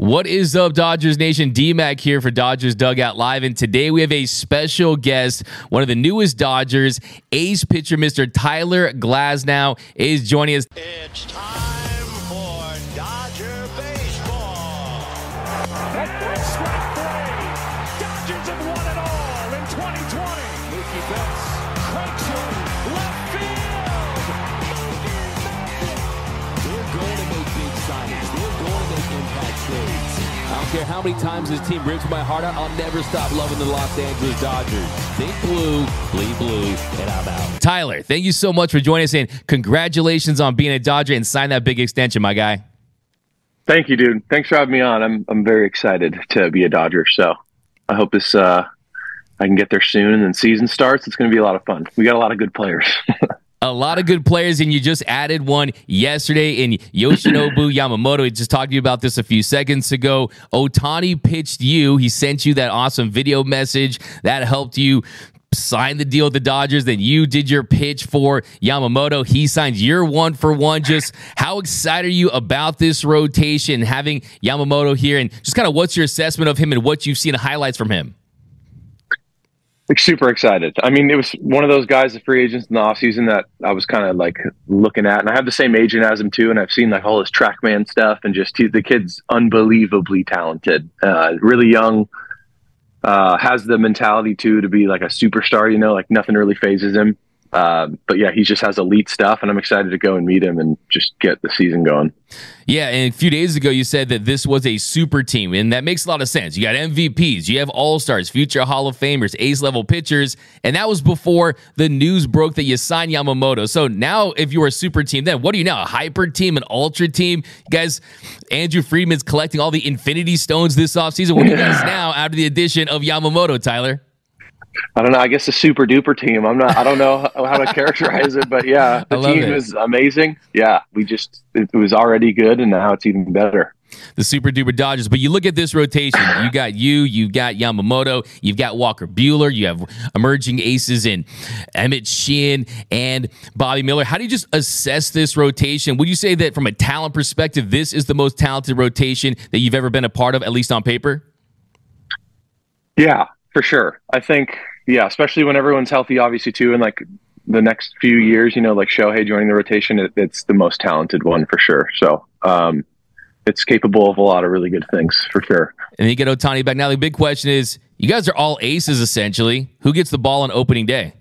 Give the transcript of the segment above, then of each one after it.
What is up, Dodgers Nation? DMAC here for Dodgers Dugout Live. And today we have a special guest, one of the newest Dodgers, ace pitcher, Mr. Tyler Glasnow, is joining us. It's time how many times this team rips my heart out. I'll never stop loving the Los Angeles Dodgers. Think blue, bleed blue, and I'm out. Tyler, thank you so much for joining us and congratulations on being a Dodger and signing that big extension, my guy. Thank you, dude. Thanks for having me on. I'm I'm very excited to be a Dodger. So I hope this uh, I can get there soon and then season starts. It's going to be a lot of fun. We got a lot of good players. A lot of good players, and you just added one yesterday in Yoshinobu Yamamoto. We just talked to you about this a few seconds ago. Ohtani pitched you. He sent you that awesome video message that helped you sign the deal with the Dodgers. Then you did your pitch for Yamamoto. He signed your one for one. Just how excited are you about this rotation, having Yamamoto here, and just kind of what's your assessment of him and what you've seen highlights from him? Like super excited. I mean, it was one of those guys, the free agents in the offseason that I was kind of like looking at, and I have the same agent as him too, and I've seen like all his TrackMan stuff, and just he, the kid's unbelievably talented, uh, really young, uh, has the mentality too to be like a superstar. You know, like nothing really phases him. Uh, but yeah, he just has elite stuff, and I'm excited to go and meet him and just get the season going. Yeah, and a few days ago you said that this was a super team, and that makes a lot of sense. You got MVPs, you have All Stars, future Hall of Famers, ace level pitchers, and that was before the news broke that you signed Yamamoto. So now, if you were a super team, then what are you now? A hyper team, an ultra team? You guys, Andrew Friedman's collecting all the Infinity Stones this offseason. What are you guys now after the addition of Yamamoto, Tyler? I don't know. I guess a super duper team. I'm not. I don't know how, to characterize it, but yeah, the team it. is amazing. Yeah, we just it was already good, and now it's even better. the super duper Dodgers. But you look at this rotation. You got you, you've got Yamamoto, you've got Walker Buehler, you have emerging aces in Emmett Sheehan and Bobby Miller. How do you just assess this rotation? Would you say that from a talent perspective, this is the most talented rotation that you've ever been a part of, at least on paper? Yeah, for sure. I think yeah, especially when everyone's healthy, obviously too, and like the next few years, you know, like Shohei joining the rotation, it, it's the most talented one for sure. So um, it's capable of a lot of really good things for sure. And then you get Ohtani back. Now the big question is, you guys are all aces essentially. Who gets the ball on opening day?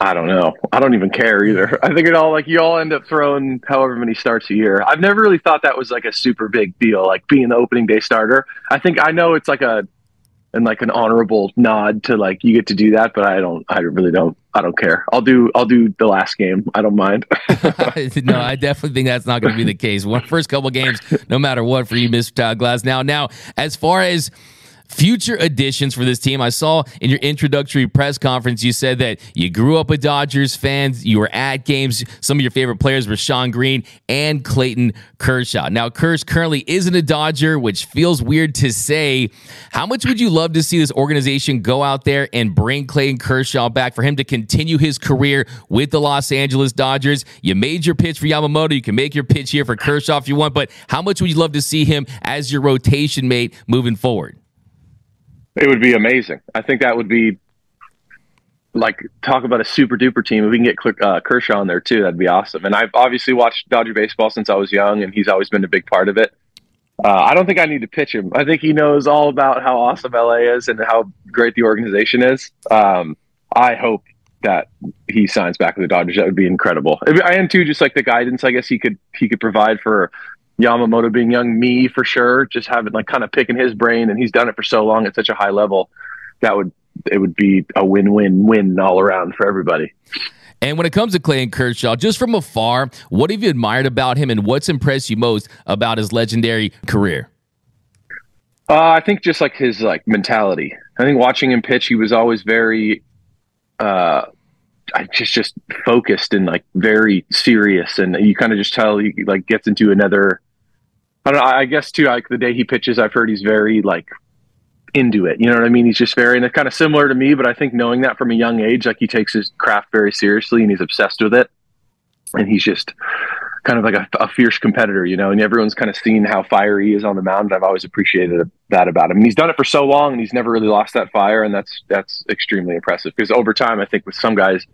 I don't know. I don't even care either. I think it all like you all end up throwing however many starts a year. I've never really thought that was like a super big deal, like being the opening day starter. I think I know it's like a and like an honorable nod to like you get to do that, but I don't. I really don't. I don't care. I'll do. I'll do the last game. I don't mind. no, I definitely think that's not going to be the case. One first couple games, no matter what, for you, Mr. Glass. Now, now, as far as future additions for this team, I saw in your introductory press conference you said that you grew up a Dodgers fan. You were at games. Some of your favorite players were Shawn Green and Clayton Kershaw. Now, Kersh currently isn't a Dodger, which feels weird to say. How much would you love to see this organization go out there and bring Clayton Kershaw back for him to continue his career with the Los Angeles Dodgers? You made your pitch for Yamamoto. You can make your pitch here for Kershaw if you want, but how much would you love to see him as your rotation mate moving forward? It would be amazing. I think that would be like talk about a super duper team. If we can get uh, Kershaw on there too, that'd be awesome. And I've obviously watched Dodger baseball since I was young, and he's always been a big part of it. Uh, I don't think I need to pitch him. I think he knows all about how awesome LA is and how great the organization is. Um, I hope that he signs back with the Dodgers. That would be incredible. I am too, just like the guidance. I guess he could he could provide for Yamamoto being young, me for sure. Just having like kind of picking his brain, and he's done it for so long at such a high level. That would it would be a win win win all around for everybody. And when it comes to Clayton Kershaw, just from afar, what have you admired about him and what's impressed you most about his legendary career? Uh, I think just like his like mentality. I think watching him pitch, he was always very, uh, I just just focused and like very serious, and you kind of just tell he like gets into another. I don't know. I guess too, like the day he pitches, I've heard he's very like into it. You know what I mean? He's just very, and it's kind of similar to me, but I think knowing that from a young age, like he takes his craft very seriously and he's obsessed with it. And he's just, kind of like a, a, fierce competitor, you know, and everyone's kind of seen how fiery he is on the mound. I've always appreciated that about him. And he's done it for so long and he's never really lost that fire. And that's, that's extremely impressive because over time, I think with some guys,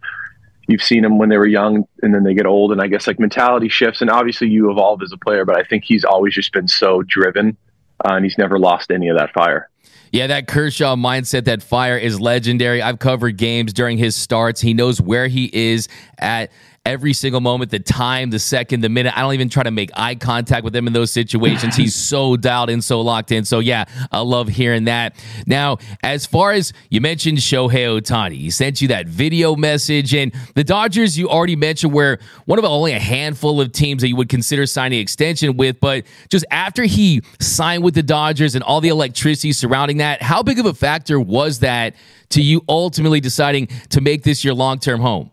you've seen them when they were young and then they get old. And I guess like mentality shifts and obviously you evolve as a player, but I think he's always just been so driven uh, and he's never lost any of that fire. Yeah, that Kershaw mindset, that fire is legendary. I've covered games during his starts. He knows where he is at every single moment, the time, the second, the minute. I don't even try to make eye contact with him in those situations. He's so dialed in, so locked in. So, yeah, I love hearing that. Now, as far as you mentioned Shohei Ohtani, he sent you that video message. And the Dodgers, you already mentioned, were one of only a handful of teams that you would consider signing extension with. But just after he signed with the Dodgers and all the electricity surrounding that, how big of a factor was that to you ultimately deciding to make this your long term home?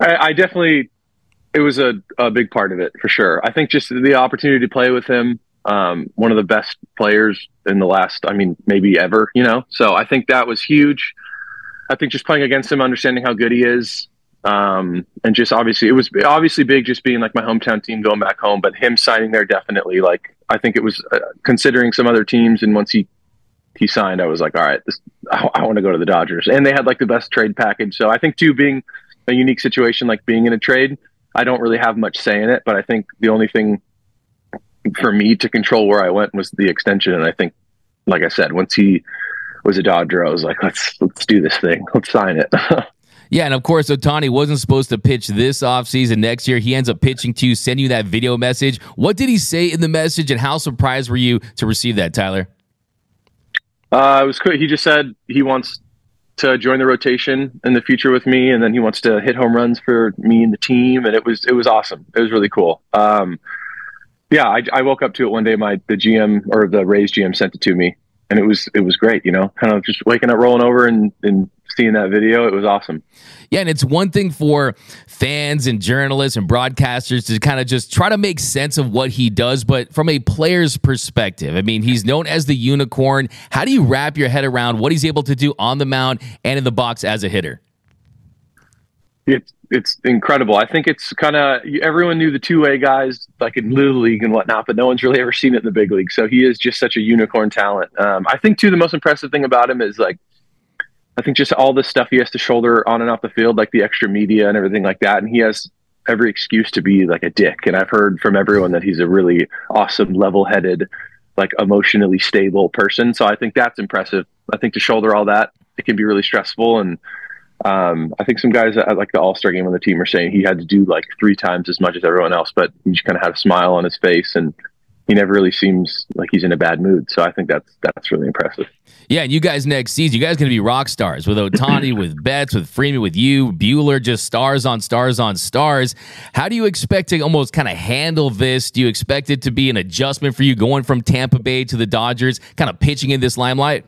I, I definitely, it was a, a big part of it for sure. I think just the opportunity to play with him, um, one of the best players in the last, I mean, maybe ever, you know? So I think that was huge. I think just playing against him, understanding how good he is, um, and just obviously it was obviously big just being like my hometown team going back home, but him signing there definitely like I think it was uh, considering some other teams, and once he he signed, I was like, all right, this I, I want to go to the Dodgers, and they had like the best trade package. So I think too being a unique situation like being in a trade. I don't really have much say in it, but I think the only thing for me to control where I went was the extension. And I think, like I said, once he was a Dodger, I was like, let's let's do this thing. Let's sign it. Yeah, and of course, Ohtani wasn't supposed to pitch this offseason. Next year, he ends up pitching to you, send you that video message. What did he say in the message, and how surprised were you to receive that, Tyler? Uh, it was cool. He just said he wants to join the rotation in the future with me, and then he wants to hit home runs for me and the team. And it was it was awesome. It was really cool. Um, yeah, I, I, woke up to it one day. My the GM or the Rays GM sent it to me, and it was it was great. You know, kind of just waking up, rolling over, and and seeing that video. It was awesome. Yeah, and it's one thing for fans and journalists and broadcasters to kind of just try to make sense of what he does, but from a player's perspective, I mean, he's known as the unicorn. How do you wrap your head around what he's able to do on the mound and in the box as a hitter? It's it's incredible. I think it's kind of everyone knew the two way guys like in little league and whatnot, but no one's really ever seen it in the big league. So he is just such a unicorn talent. Um, I think too the most impressive thing about him is like I think just all the stuff he has to shoulder on and off the field, like the extra media and everything like that. And he has every excuse to be like a dick. And I've heard from everyone that he's a really awesome, level headed, like emotionally stable person. So I think that's impressive. I think to shoulder all that, it can be really stressful. And um, I think some guys at like the All Star game on the team are saying he had to do like three times as much as everyone else, but he just kind of had a smile on his face and he never really seems like he's in a bad mood. So I think that's that's really impressive. Yeah, and you guys next season, you guys going to be rock stars with Ohtani, with Betts, with Freeman, with you, Buehler, just stars on stars on stars. How do you expect to almost kind of handle this? Do you expect it to be an adjustment for you going from Tampa Bay to the Dodgers, kind of pitching in this limelight?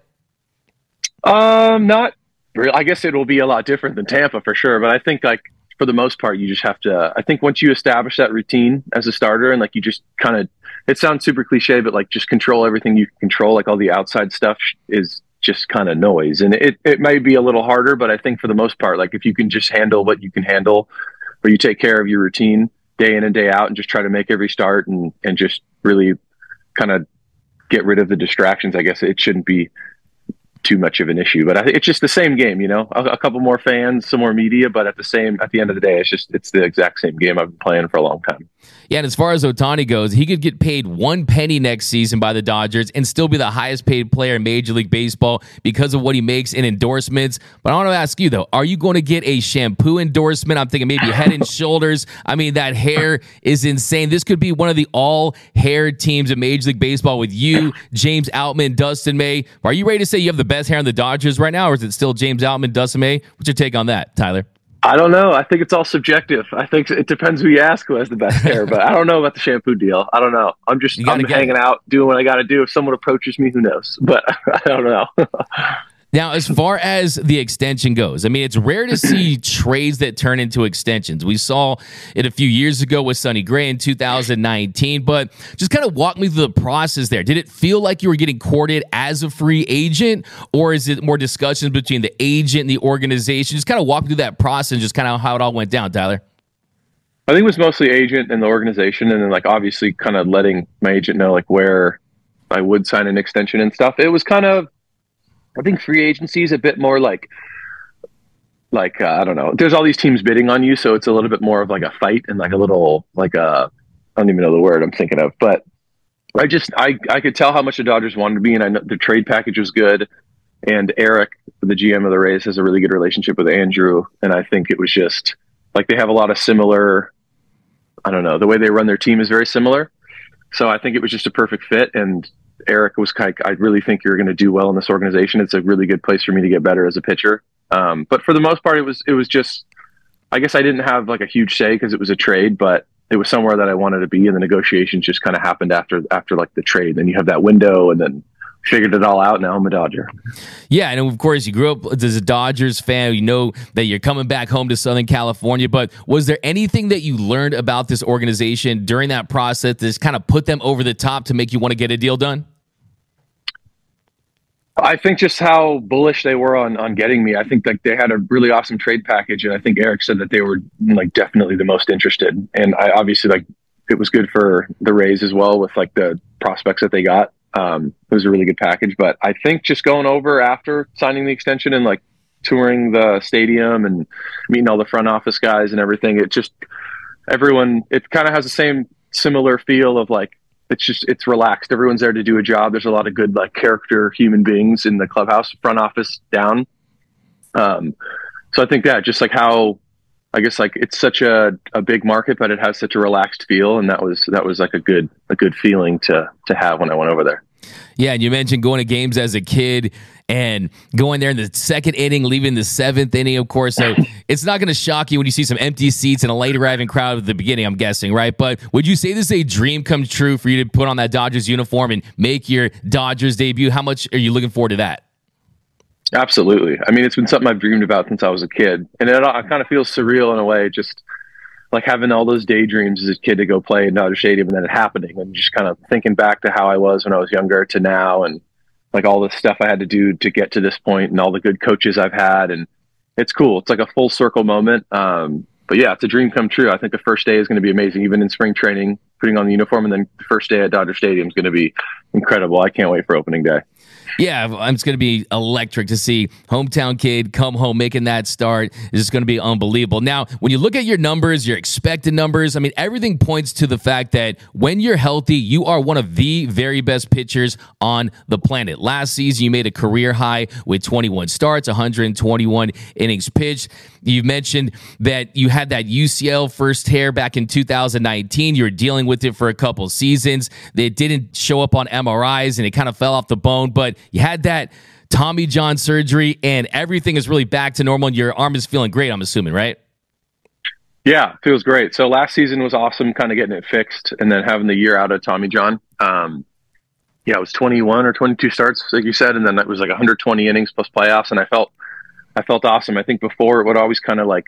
Um, not really. I guess it will be a lot different than Tampa for sure, but I think like for the most part, you just have to. I think once you establish that routine as a starter, and like you just kind of it sounds super cliche, but like just control everything you control. Like all the outside stuff is just kind of noise, and it it may be a little harder, but I think for the most part, like if you can just handle what you can handle, or you take care of your routine day in and day out, and just try to make every start and and just really kind of get rid of the distractions. I guess it shouldn't be too much of an issue. But I, it's just the same game, you know. A, a, couple more fans, some more media, but at the same at the end of the day, it's just it's the exact same game I've been playing for a long time. Yeah, and as far as Ohtani goes, he could get paid one penny next season by the Dodgers and still be the highest paid player in Major League Baseball because of what he makes in endorsements. But I want to ask you though, are you going to get a shampoo endorsement? I'm thinking maybe Head and Shoulders. I mean, that hair is insane. This could be one of the all hair teams in Major League Baseball with you, James Outman, Dustin May. Are you ready to say you have the best hair on the Dodgers right now, or is it still James Outman, Dustin May? What's your take on that, Tyler? I don't know. I think it's all subjective. I think it depends who you ask who has the best hair, but I don't know about the shampoo deal. I don't know. I'm just I'm hanging it. out, doing what I got to do. If someone approaches me, who knows? But I don't know. Now, as far as the extension goes, I mean, it's rare to see trades that turn into extensions. We saw it a few years ago with Sonny Gray in 2019, but just kind of walk me through the process there. Did it feel like you were getting courted as a free agent, or is it more discussions between the agent and the organization? Just kind of walk me through that process, and just kind of how it all went down, Tyler. I think it was mostly agent and the organization, and then like obviously kind of letting my agent know like where I would sign an extension and stuff. It was kind of, I think free agency is a bit more like, like uh, I don't know. There's all these teams bidding on you, so it's a little bit more of like a fight and like a little like a I don't even know the word I'm thinking of, but I just I I could tell how much the Dodgers wanted to be, and I know the trade package was good. And Eric, the GM of the Rays, has a really good relationship with Andrew, and I think it was just like they have a lot of similar. I don't know the way they run their team is very similar, so I think it was just a perfect fit. And Eric was. Of, I really think you're going to do well in this organization. It's a really good place for me to get better as a pitcher. Um, but for the most part, it was it was just. I guess I didn't have like a huge say because it was a trade, but it was somewhere that I wanted to be, and the negotiations just kind of happened after after like the trade. Then you have that window, and then figured it all out. Now I'm a Dodger. Yeah, and of course you grew up as a Dodgers fan. You know that you're coming back home to Southern California. But was there anything that you learned about this organization during that process that kind of put them over the top to make you want to get a deal done? I think just how bullish they were on on getting me. I think like they had a really awesome trade package, and I think Eric said that they were like definitely the most interested. And I obviously like it was good for the Rays as well with like the prospects that they got. Um, it was a really good package. But I think just going over after signing the extension and like touring the stadium and meeting all the front office guys and everything, it just everyone it kind of has the same similar feel of like it's just it's relaxed. Everyone's there to do a job. There's a lot of good like character human beings in the clubhouse, front office, down. Um, so I think that just like how I guess like it's such a, a big market, but it has such a relaxed feel, and that was that was like a good a good feeling to to have when I went over there. Yeah, and you mentioned going to games as a kid and going there in the second inning, leaving the seventh inning, of course. So it's not going to shock you when you see some empty seats and a late arriving crowd at the beginning, I'm guessing, right? But would you say this is a dream come true for you to put on that Dodgers uniform and make your Dodgers debut? How much are you looking forward to that? Absolutely. I mean, it's been something I've dreamed about since I was a kid, and it, it kind of feels surreal in a way, just like having all those daydreams as a kid to go play in Dodger Stadium and then it happening, and just kind of thinking back to how I was when I was younger to now, and like all the stuff I had to do to get to this point, and all the good coaches I've had, and it's cool. It's like a full circle moment. Um, but yeah, it's a dream come true. I think the first day is going to be amazing, even in spring training, putting on the uniform, and then the first day at Dodger Stadium is going to be incredible. I can't wait for opening day. Yeah, I'm it's going to be electric to see hometown kid come home making that start. It's just going to be unbelievable. Now, when you look at your numbers, your expected numbers, I mean, everything points to the fact that when you're healthy, you are one of the very best pitchers on the planet. Last season, you made a career high with 21 starts, 121 innings pitched. You mentioned that you had that UCL first tear back in 2019. You were dealing with it for a couple seasons. It didn't show up on MRIs and it kind of fell off the bone, but you had that Tommy John surgery and everything is really back to normal and your arm is feeling great, I'm assuming, right? Yeah, feels great. So last season was awesome, kind of getting it fixed, and then having the year out of Tommy John. Um, yeah, it was 21 or 22 starts, like you said, and then it was like 120 innings plus playoffs, and I felt, I felt awesome. I think before it would always kind of like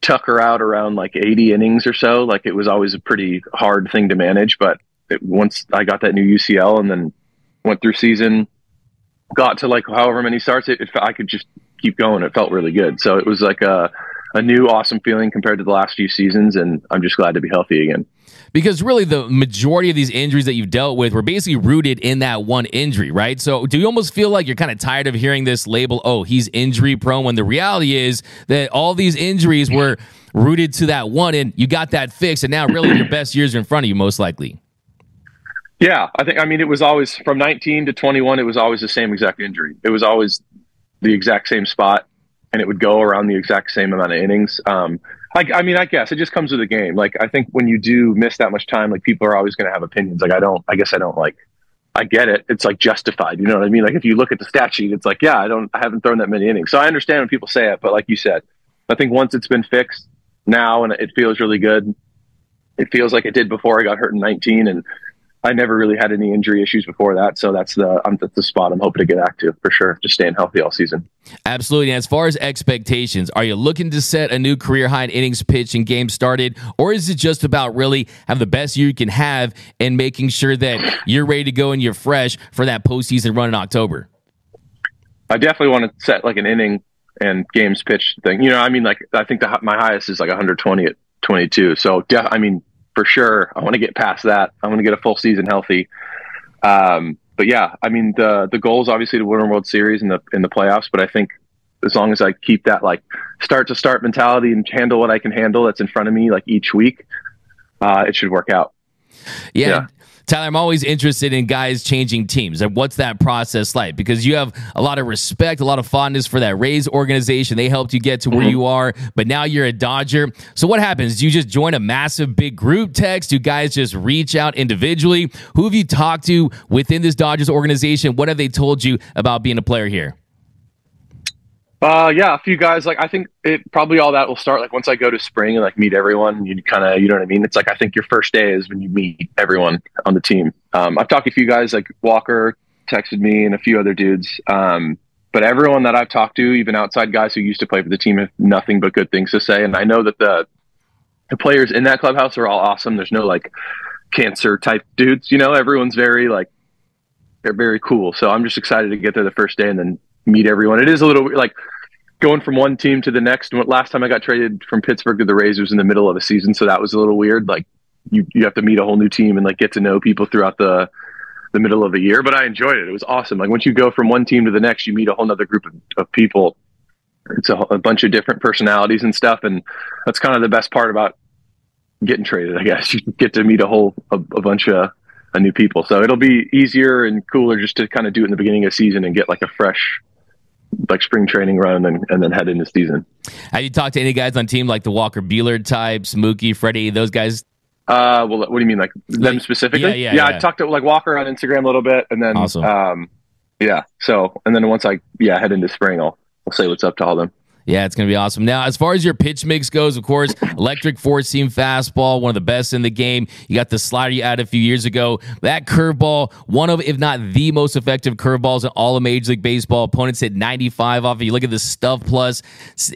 tucker out around like 80 innings or so. Like it was always a pretty hard thing to manage, but it, once I got that new UCL and then went through season, got to like however many starts, it, it I could just keep going. It felt really good. So it was like a a new awesome feeling compared to the last few seasons, and I'm just glad to be healthy again. Because really, the majority of these injuries that you've dealt with were basically rooted in that one injury, right? So, do you almost feel like you're kind of tired of hearing this label, oh, he's injury prone, when the reality is that all these injuries were rooted to that one, and you got that fixed, and now really your best years are in front of you, most likely. Yeah, I think, I mean, it was always from 19 to 21, it was always the same exact injury. It was always the exact same spot and it would go around the exact same amount of innings. Um, I, I mean, I guess it just comes with the game. Like, I think when you do miss that much time, like people are always going to have opinions. Like, I don't, I guess I don't like, I get it. It's like justified. You know what I mean? Like, if you look at the stat sheet, it's like, yeah, I don't, I haven't thrown that many innings. So I understand when people say it, but like you said, I think once it's been fixed now and it feels really good, it feels like it did before I got hurt in 19 and I never really had any injury issues before that, so that's the um, that's the spot I'm hoping to get back to for sure. Just staying healthy all season. Absolutely. And as far as expectations, are you looking to set a new career high in innings pitched and game started, or is it just about really have the best year you can have and making sure that you're ready to go and you're fresh for that postseason run in October? I definitely want to set like an inning and games pitched thing. You know, I mean, like I think the, my highest is like 120 at 22. So, yeah, I mean, for sure, I want to get past that. I want to get a full season healthy. Um, but yeah, I mean, the the goal is obviously to win a World Series in the in the playoffs. But I think as long as I keep that like start to start mentality and handle what I can handle that's in front of me like each week, uh, it should work out. Yeah. Yeah. Tyler, I'm always interested in guys changing teams. And what's that process like? Because you have a lot of respect, a lot of fondness for that Rays organization. They helped you get to where mm-hmm. you are, but now you're a Dodger. So what happens? Do you just join a massive big group text? Do guys just reach out individually? Who have you talked to within this Dodgers organization? What have they told you about being a player here? Uh, yeah, a few guys. Like I think it probably all that will start like once I go to spring and like meet everyone. You kind of, you know what I mean. It's like I think your first day is when you meet everyone on the team. Um, I've talked to a few guys like Walker texted me and a few other dudes. Um, but everyone that I've talked to, even outside guys who used to play for the team, have nothing but good things to say. And I know that the the players in that clubhouse are all awesome. There's no like cancer type dudes. You know, everyone's very like they're very cool. So I'm just excited to get there the first day and then meet everyone. It is a little like going from one team to the next. Last time I got traded from Pittsburgh to the Rays was in the middle of a season, so that was a little weird. Like you, you have to meet a whole new team and like get to know people throughout the the middle of the year. But I enjoyed it. It was awesome. Like once you go from one team to the next, you meet a whole other group of, of people. It's a, a bunch of different personalities and stuff, and that's kind of the best part about getting traded. I guess you get to meet a whole a, a bunch of new people. So it'll be easier and cooler just to kind of do it in the beginning of season and get like a fresh like spring training run and then and then head into season. Have you talked to any guys on team like the Walker Buehler types, Mookie, Freddie, those guys? Uh, well, what do you mean, like them Like- specifically? yeah, yeah, I yeah. talked to like Walker on Instagram a little bit, and then Awesome. um, yeah. So and then once I yeah head into spring, I'll I'll say what's up to all them. Yeah, it's going to be awesome. Now, as far as your pitch mix goes, of course, electric four seam fastball, one of the best in the game. You got the slider you had a few years ago. That curveball, one of, if not the most effective curveballs in all of Major League Baseball. Opponents hit 95 off it. You look at the stuff plus,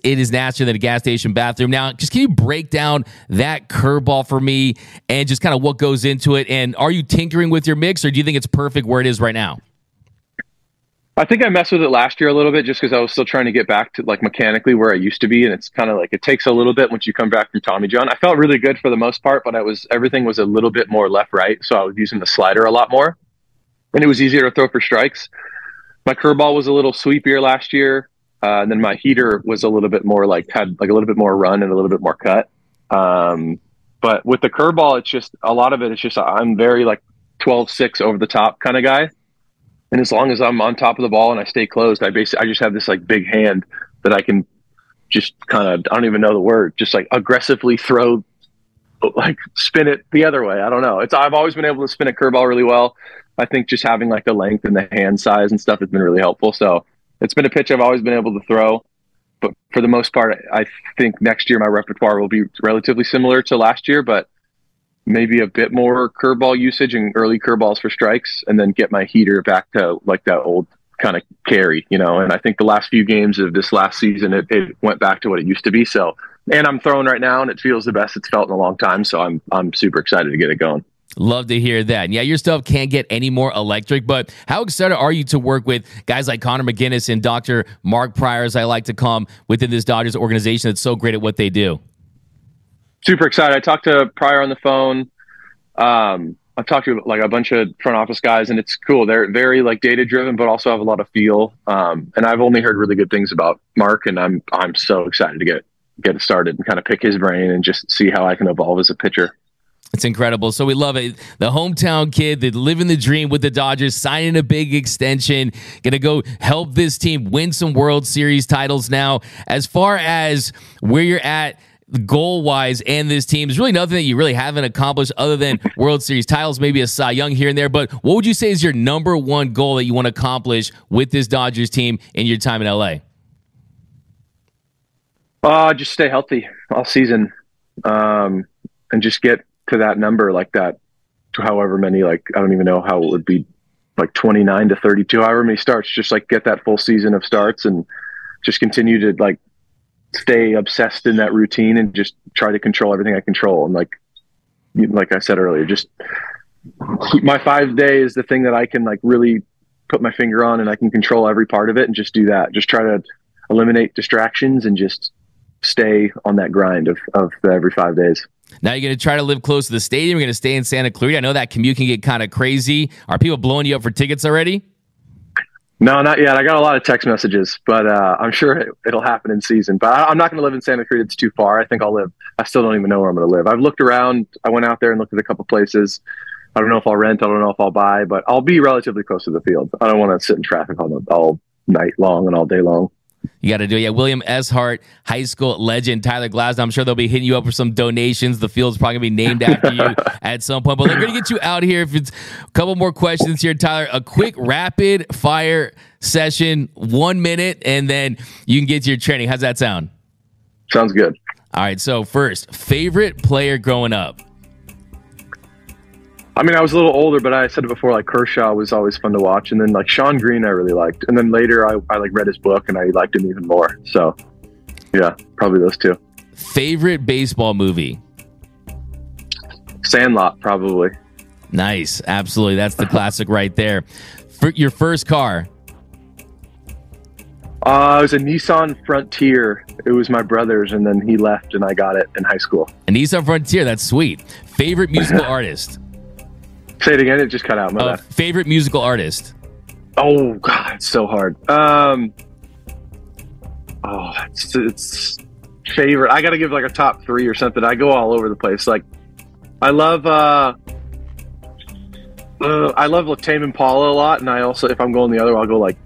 it is nastier than a gas station bathroom. Now, just can you break down that curveball for me and just kind of what goes into it? And are you tinkering with your mix or do you think it's perfect where it is right now? I think I messed with it last year a little bit just because I was still trying to get back to like mechanically where I used to be, and it's kind of like it takes a little bit once you come back from Tommy John. I felt really good for the most part, but I was everything was a little bit more left right, so I was using the slider a lot more, and it was easier to throw for strikes. My curveball was a little sweepier last year, uh, and then my heater was a little bit more like had like a little bit more run and a little bit more cut. Um, but with the curveball, it's just a lot of it. It's just I'm very like 12-6 over the top kind of guy. And as long as I'm on top of the ball and I stay closed, I basically I just have this like big hand that I can just kind of I don't even know the word, just like aggressively throw, like spin it the other way. I don't know. It's I've always been able to spin a curveball really well. I think just having like the length and the hand size and stuff has been really helpful. So it's been a pitch I've always been able to throw. But for the most part, I think next year my repertoire will be relatively similar to last year, but maybe a bit more curveball usage and early curveballs for strikes, and then get my heater back to like that old kind of carry, you know. And I think the last few games of this last season, it, it went back to what it used to be. So, and I'm throwing right now, and it feels the best it's felt in a long time. So I'm I'm super excited to get it going. Love to hear that. Yeah, your stuff can't get any more electric, but how excited are you to work with guys like Connor McGuiness and Dr. Mark Prior, as I like to call him, within this Dodgers organization that's so great at what they do? Super excited. I talked to Prior on the phone. Um, I've talked to like a bunch of front office guys, and it's cool. They're very like data driven, but also have a lot of feel. Um, and I've only heard really good things about Mark, and I'm I'm so excited to get get started and kind of pick his brain and just see how I can evolve as a pitcher. It's incredible. So we love it. The hometown kid that living the dream with the Dodgers, signing a big extension, gonna go help this team win some World Series titles now. As far as where you're at goal wise and this team, there's really nothing that you really haven't accomplished other than World Series titles, maybe a Cy Young here and there. But what would you say is your number one goal that you want to accomplish with this Dodgers team in your time in LA? Uh, just stay healthy all season, um, and just get to that number like that. To however many, like I don't even know how it would be, like 29 to 32, however many starts. Just like get that full season of starts and just continue to like stay obsessed in that routine and just try to control everything I control. And like, like I said earlier, just my five day is the thing that I can like really put my finger on and I can control every part of it and just do that. Just try to eliminate distractions and just stay on that grind of of every five days. Now you're going to try to live close to the stadium. You're going to stay in Santa Clarita. I know that commute can get kind of crazy. Are people blowing you up for tickets already? No, not yet. I got a lot of text messages, but uh, I'm sure it, will happen in season. But I, am not going to live in Santa Cruz. It's too far. I think I'll live. I still don't even know where I'm going to live. I've looked around. I went out there and looked at a couple places. I don't know if I'll rent. I don't know if I'll buy, but I'll be relatively close to the field. I don't want to sit in traffic all, all night long and all day long. You got to do it. Yeah, William S. Hart, high school legend, Tyler Glasnow. I'm sure they'll be hitting you up for some donations. The field's probably going to be named after you at some point. But we're going to get you out here. If it's a couple more questions here, Tyler, a quick rapid fire session, one minute, and then you can get to your training. How's that sound? Sounds good. All right. So, first, favorite player growing up? I mean, I was a little older, but I said it before. Like Kershaw was always fun to watch, and then like Shawn Green, I really liked, and then later I, I like read his book and I liked him even more. So, yeah, probably those two. Favorite baseball movie? Sandlot, probably. Nice, absolutely. That's the classic right there. For your first car? Uh, it was a Nissan Frontier. It was my brother's, and then he left, and I got it in high school. A Nissan Frontier. That's sweet. Favorite musical artist? Say it again. It just cut out. My uh, favorite musical artist. Oh God, it's so hard. Um, oh, it's, it's favorite. I got to give like a top three or something. I go all over the place. Like, I love. uh uh, I love Tame Impala a lot, and I also, if I'm going the other, I'll go like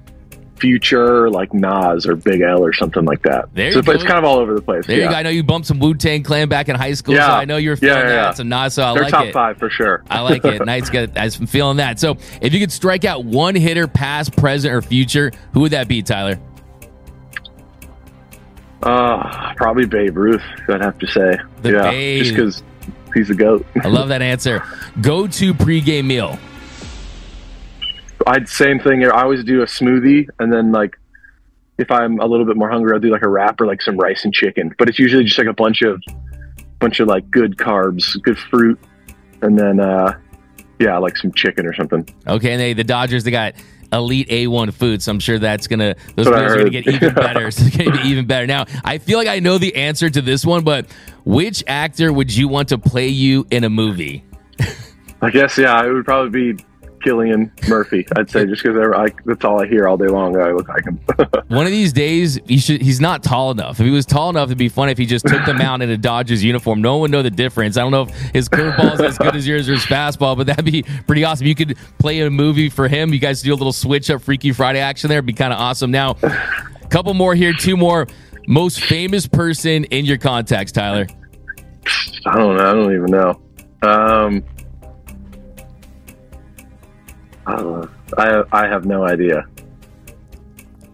Future, like Nas or Big L or something like that. There so you it's go. kind of all over the place. There yeah. you go. I know you bumped some Wu Tang Clan back in high school, Yeah. so I know you're feeling Yeah, that. yeah. So Nas, so I They're like top it. five for sure. I like it. Nice, good. I'm feeling that. So, if you could strike out one hitter, past, present, or future, who would that be, Tyler? Uh, probably Babe Ruth. I'd have to say. The yeah, Babe. just because he's a goat. I love that answer. Go to pregame meal. I'd same thing. I always do a smoothie, and then like if I'm a little bit more hungry, I'll do like a wrap or like some rice and chicken. But it's usually just like a bunch of bunch of like good carbs, good fruit, and then uh yeah, like some chicken or something. Okay, and they, the Dodgers, they got elite A1 food, so I'm sure that's gonna those That's what I meals are gonna get even better. so it's gonna be even better. Now, I feel like I know the answer to this one, but which actor would you want to play you in a movie? I guess yeah, it would probably be Cillian Murphy. I'd say just because that's all I hear all day long. I look like him. One of these days, he should, he's not tall enough. If he was tall enough, it'd be fun if he just took them out in a Dodgers uniform. No one would know the difference. I don't know if his curveball is as good as yours or his fastball, but that'd be pretty awesome. You could play a movie for him. You guys do a little switch up Freaky Friday action there. It'd be kind of awesome. Now, a couple more here, two more. Most famous person in your contacts, Tyler. I don't know. I don't even know. Um, I. I I have no idea.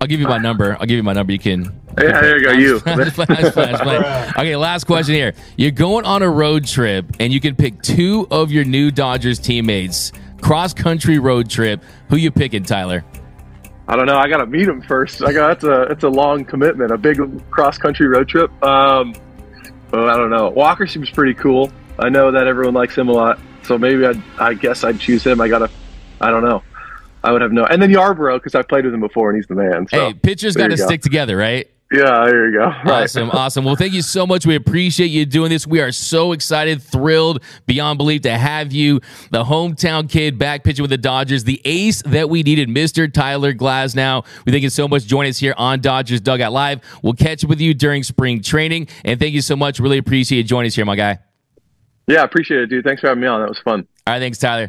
I'll give you my number. I'll give you my number. You can. Yeah, there you go. You. That's that's that's. Okay, last question here. You're going on a road trip, and you can pick two of your new Dodgers teammates. Cross country road trip. Who you picking, Tyler? I don't know. I got to meet him first. I got it's a it's a long commitment, a big cross country road trip. Um, I don't know. Walker seems pretty cool. I know that everyone likes him a lot, so maybe I I guess I'd choose him. I gotta. I don't know. I would have no. And then Yarbrough because I played with him before and he's the man. So hey, pitchers got to go. stick together, right? Yeah, there you go. Right. Awesome, awesome. Well, thank you so much. We appreciate you doing this. We are so excited, thrilled beyond belief to have you, the hometown kid, back pitching with the Dodgers, the ace that we needed, Mr. Tyler Glasnow. We thank you so much. Join us here on Dodgers Dugout Live. We'll catch up with you during spring training, and thank you so much. Really appreciate you joining us here, my guy. Yeah, appreciate it, dude. Thanks for having me on. That was fun. All right, thanks, Tyler.